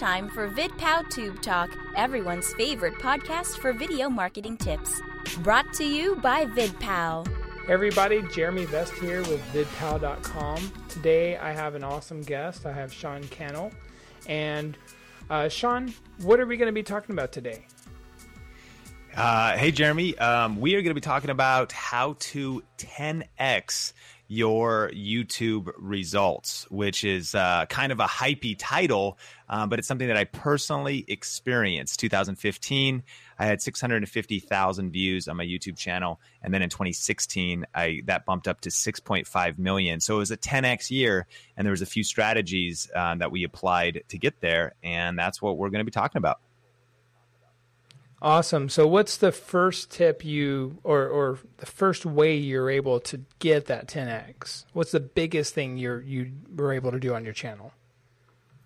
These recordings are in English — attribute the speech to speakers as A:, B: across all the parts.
A: time for VidPow Tube Talk, everyone's favorite podcast for video marketing tips. Brought to you by VidPow.
B: Everybody, Jeremy Vest here with vidpow.com. Today I have an awesome guest. I have Sean Cannell. And uh, Sean, what are we going to be talking about today?
C: Uh, hey, Jeremy. Um, we are going to be talking about how to 10x your YouTube results, which is uh, kind of a hypey title, uh, but it's something that I personally experienced. 2015, I had 650,000 views on my YouTube channel, and then in 2016, I that bumped up to 6.5 million. So it was a 10x year, and there was a few strategies uh, that we applied to get there, and that's what we're going to be talking about.
B: Awesome. So, what's the first tip you, or or the first way you're able to get that 10x? What's the biggest thing you're you were able to do on your channel?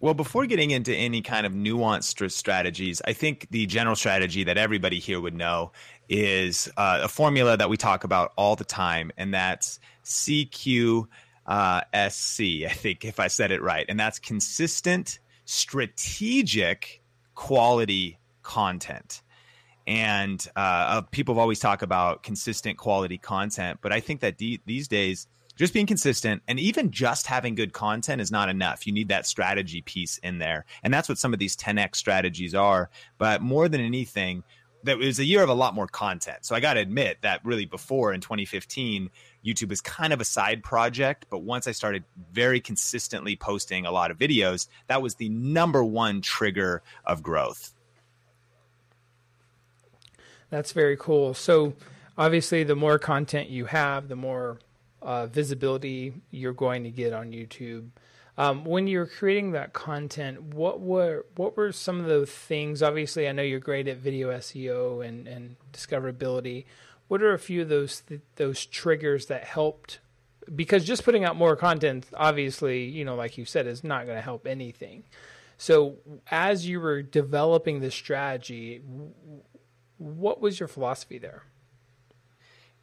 C: Well, before getting into any kind of nuanced strategies, I think the general strategy that everybody here would know is uh, a formula that we talk about all the time, and that's CQ uh, SC. I think if I said it right, and that's consistent, strategic, quality content and uh, uh, people have always talked about consistent quality content but i think that de- these days just being consistent and even just having good content is not enough. You need that strategy piece in there. And that's what some of these 10x strategies are. But more than anything that was a year of a lot more content. So i got to admit that really before in 2015 youtube was kind of a side project. But once i started very consistently posting a lot of videos that was the number one trigger of growth
B: that's very cool. So, obviously, the more content you have, the more uh, visibility you're going to get on YouTube. Um, when you're creating that content, what were what were some of the things? Obviously, I know you're great at video SEO and, and discoverability. What are a few of those th- those triggers that helped? Because just putting out more content, obviously, you know, like you said, is not going to help anything. So, as you were developing this strategy, what was your philosophy there?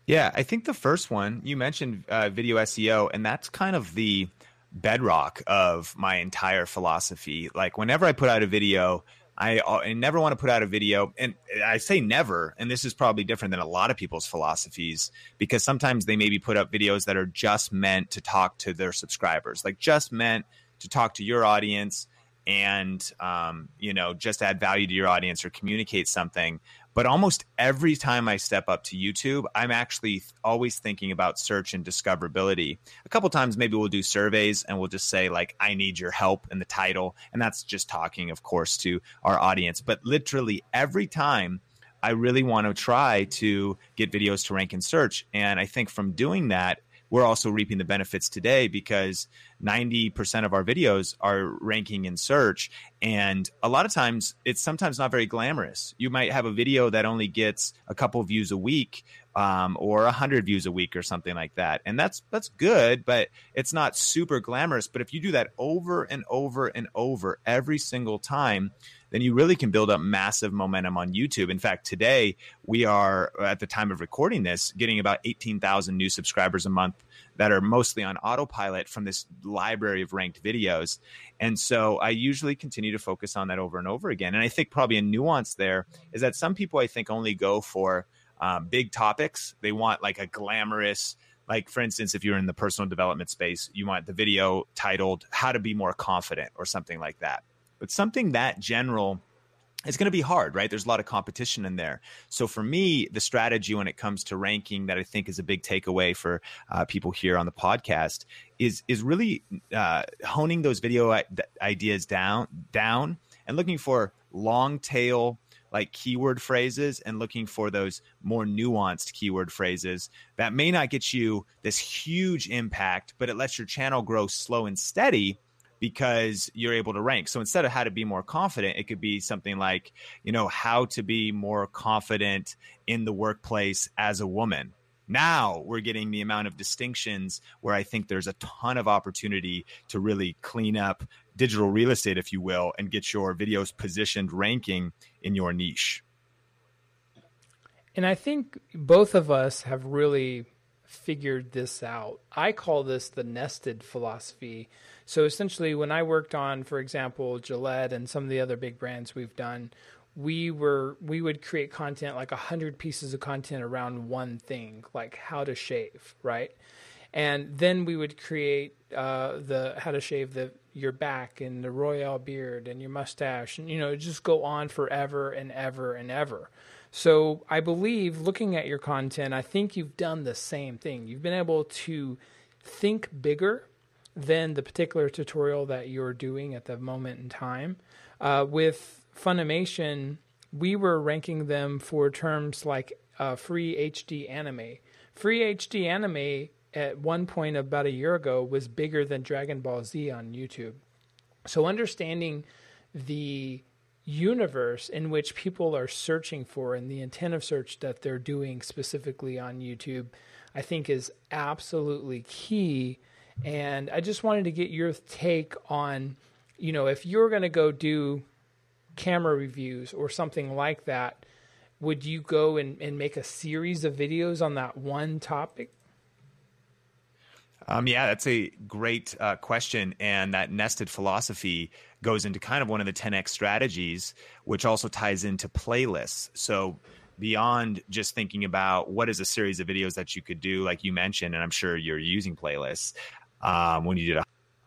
C: Yeah, I think the first one you mentioned uh, video SEO, and that's kind of the bedrock of my entire philosophy. Like whenever I put out a video, I, uh, I, never want to put out a video, and I say never, and this is probably different than a lot of people's philosophies because sometimes they maybe put up videos that are just meant to talk to their subscribers, like just meant to talk to your audience and um, you know just add value to your audience or communicate something but almost every time I step up to YouTube, I'm actually always thinking about search and discoverability. A couple times, maybe we'll do surveys and we'll just say, like, I need your help in the title. And that's just talking, of course, to our audience. But literally every time, I really want to try to get videos to rank in search. And I think from doing that, we're also reaping the benefits today because 90% of our videos are ranking in search. And a lot of times it's sometimes not very glamorous. You might have a video that only gets a couple views a week um, or 100 views a week or something like that. And that's, that's good, but it's not super glamorous. But if you do that over and over and over every single time, then you really can build up massive momentum on YouTube. In fact, today we are at the time of recording this getting about 18,000 new subscribers a month that are mostly on autopilot from this library of ranked videos. And so I usually continue to focus on that over and over again. And I think probably a nuance there is that some people I think only go for um, big topics. They want like a glamorous, like for instance, if you're in the personal development space, you want the video titled "How to Be More Confident" or something like that. But something that general it's going to be hard, right? There's a lot of competition in there. So for me, the strategy when it comes to ranking that I think is a big takeaway for uh, people here on the podcast is is really uh, honing those video ideas down down and looking for long tail like keyword phrases and looking for those more nuanced keyword phrases that may not get you this huge impact, but it lets your channel grow slow and steady because you're able to rank. So instead of how to be more confident, it could be something like, you know, how to be more confident in the workplace as a woman. Now we're getting the amount of distinctions where I think there's a ton of opportunity to really clean up digital real estate, if you will, and get your videos positioned ranking in your niche.
B: And I think both of us have really figured this out. I call this the nested philosophy So essentially, when I worked on, for example, Gillette and some of the other big brands we've done, we were we would create content like a hundred pieces of content around one thing, like how to shave, right? And then we would create uh, the how to shave the your back and the royal beard and your mustache, and you know just go on forever and ever and ever. So I believe looking at your content, I think you've done the same thing. You've been able to think bigger than the particular tutorial that you're doing at the moment in time. Uh, with Funimation, we were ranking them for terms like uh, free HD anime. Free HD anime at one point about a year ago was bigger than Dragon Ball Z on YouTube. So understanding the universe in which people are searching for and the intent of search that they're doing specifically on YouTube, I think is absolutely key. And I just wanted to get your take on, you know, if you're going to go do camera reviews or something like that, would you go and, and make a series of videos on that one topic?
C: Um, yeah, that's a great uh, question. And that nested philosophy goes into kind of one of the 10x strategies, which also ties into playlists. So, beyond just thinking about what is a series of videos that you could do, like you mentioned, and I'm sure you're using playlists um, when you did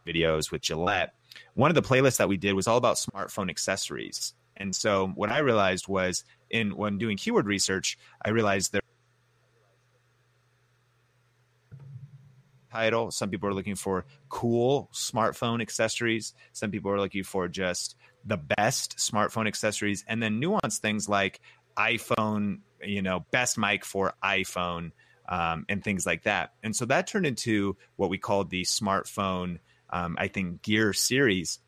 C: videos with Gillette, one of the playlists that we did was all about smartphone accessories. And so, what I realized was in when doing keyword research, I realized there title. Some people are looking for cool smartphone accessories. Some people are looking for just the best smartphone accessories, and then nuance things like iPhone, you know, best mic for iPhone, um, and things like that. And so that turned into what we called the smartphone, um, I think, gear series.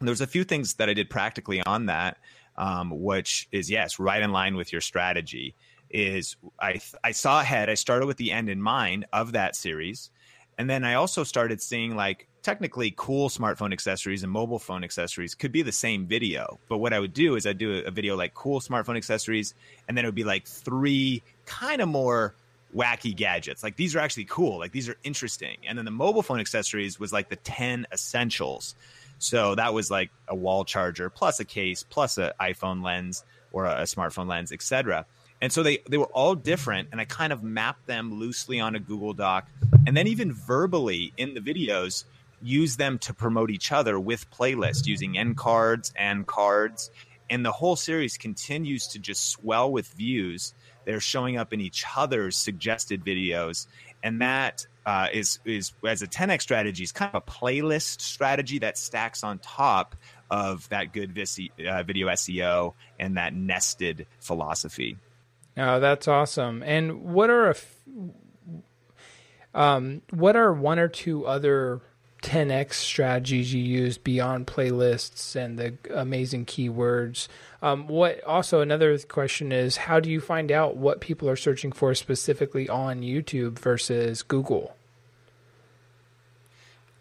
C: And there's a few things that I did practically on that, um, which is yes, right in line with your strategy. Is I I saw ahead. I started with the end in mind of that series and then I also started seeing like technically cool smartphone accessories and mobile phone accessories could be the same video. But what I would do is I'd do a, video like cool smartphone accessories, and then it would be like three kind of more wacky gadgets. Like these are actually cool. Like these are interesting. And then the mobile phone accessories was like the 10 essentials. So that was like a wall charger plus a case plus an iPhone lens or a, smartphone lens, etc. And so they they were all different, and I kind of mapped them loosely on a Google Doc, and then even verbally in the videos, use them to promote each other with playlists using end cards and cards. And the whole series continues to just swell with views. They're showing up in each other's suggested videos, and that uh, is is as a 10x strategy is kind of a playlist strategy that stacks on top of that good uh, video SEO and that nested philosophy.
B: Oh, that's awesome. And what are a, um, what are one or two other 10x strategies you use beyond playlists and the amazing keywords? Um, what also another question is how do you find out what people are searching for specifically on YouTube versus Google?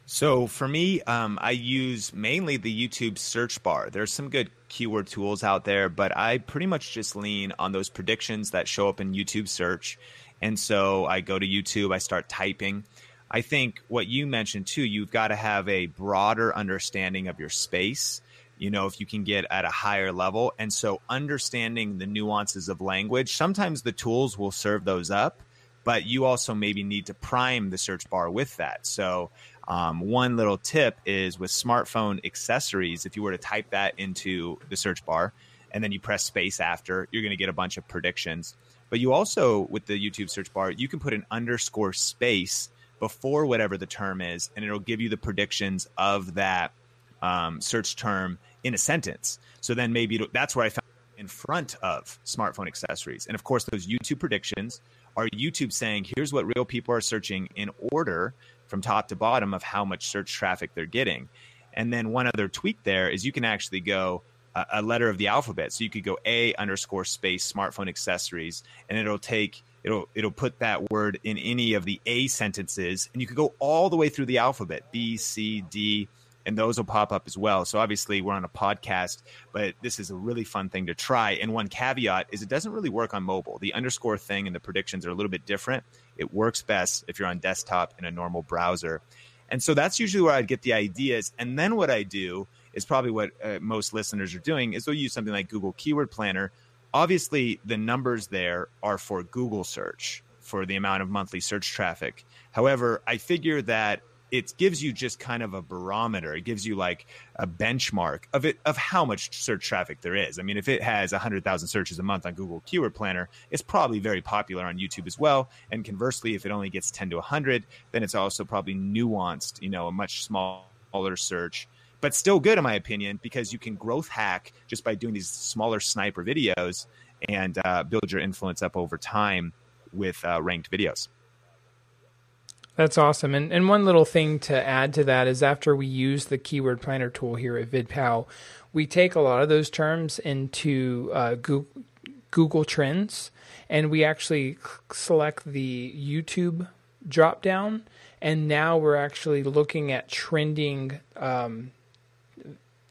C: So for me, um, I use mainly the YouTube search bar. There's some good keyword tools out there, but I pretty much just lean on those predictions that show up in YouTube search. And so I go to YouTube, I start typing. I think what you mentioned too, you've got to have a broader understanding of your space. You know, if you can get at a higher level. And so understanding the nuances of language, sometimes the tools will serve those up, but you also maybe need to prime the search bar with that. So um, one little tip is with smartphone accessories, if you were to type that into the search bar and then you press space after, you're going to get a bunch of predictions. But you also, with the YouTube search bar, you can put an underscore space before whatever the term is, and it'll give you the predictions of that um, search term in a sentence. So then maybe that's where I found in front of smartphone accessories. And of course, those YouTube predictions are YouTube saying, here's what real people are searching in order from top to bottom of how much search traffic they're getting. And then one other tweak there is you can actually go a, a letter of the alphabet. So you could go A underscore space smartphone accessories, and it'll take it'll it'll put that word in any of the A sentences, and you could go all the way through the alphabet B, C, D, and those will pop up as well. So obviously we're on a podcast, but this is a really fun thing to try. And one caveat is it doesn't really work on mobile. The underscore thing and the predictions are a little bit different. It works best if you're on desktop in a normal browser. And so that's usually where I'd get the ideas. And then what I do is probably what uh, most listeners are doing is they'll use something like Google Keyword Planner. Obviously, the numbers there are for Google search for the amount of monthly search traffic. However, I figure that it gives you just kind of a barometer. It gives you like a benchmark of it of how much search traffic there is. I mean, if it has 100,000 searches a month on Google Keyword Planner, it's probably very popular on YouTube as well. And conversely, if it only gets 10 to 100, then it's also probably nuanced, you know, a much smaller search. But still good, in my opinion, because you can growth hack just by doing these smaller sniper videos and uh, build your influence up over time with uh, ranked videos.
B: That's awesome. And and one little thing to add to that is after we use the keyword planner tool here at VidPow, we take a lot of those terms into uh, Google, Google Trends, and we actually select the YouTube drop down, and now we're actually looking at trending um,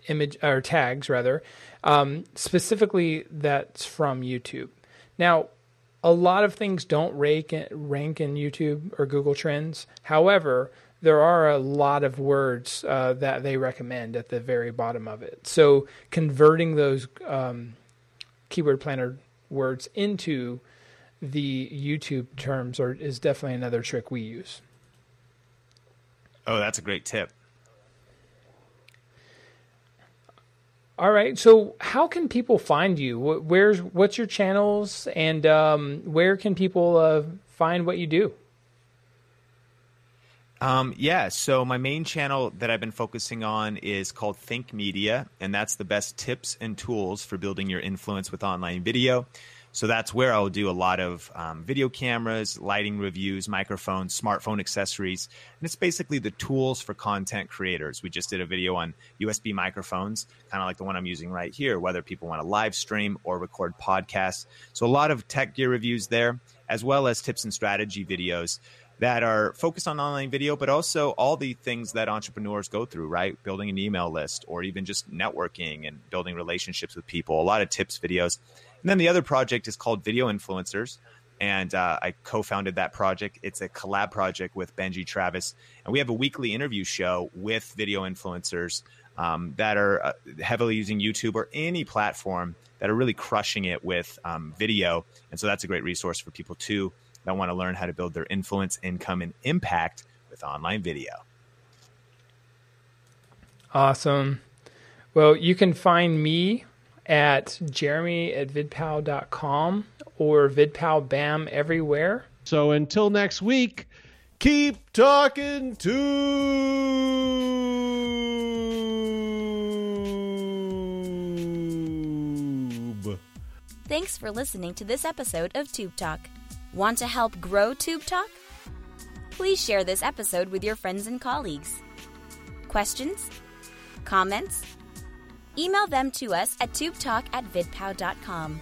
B: image or tags rather, um, specifically that's from YouTube. Now a lot of things don't rank rank in YouTube or Google Trends. However, there are a lot of words uh, that they recommend at the very bottom of it. So converting those um, keyword planner words into the YouTube terms are, is definitely another trick we use.
C: Oh, that's a great tip.
B: All right. So, how can people find you? Where's what's your channels, and um, where can people uh, find what you do?
C: Um, yeah. So my main channel that I've been focusing on is called Think Media, and that's the best tips and tools for building your influence with online video. So that's where I'll do a lot of um, video cameras, lighting reviews, microphones, smartphone accessories. And it's basically the tools for content creators. We just did a video on USB microphones, kind of like the one I'm using right here, whether people want to live stream or record podcasts. So a lot of tech gear reviews there, as well as tips and strategy videos that are focused on online video, but also all the things that entrepreneurs go through, right? Building an email list or even just networking and building relationships with people, a lot of tips videos. And then the other project is called Video Influencers. And uh, I co founded that project. It's a collab project with Benji Travis. And we have a weekly interview show with video influencers um, that are uh, heavily using YouTube or any platform that are really crushing it with um, video. And so that's a great resource for people too that want to learn how to build their influence, income, and impact with online video.
B: Awesome. Well, you can find me at jeremy at vidpow.com or vidpalbam everywhere.
D: So until next week, keep talking tube.
A: Thanks for listening to this episode of Tube Talk. Want to help grow Tube Talk? Please share this episode with your friends and colleagues. Questions? Comments? Email them to us at tubetalk at vidpow.com.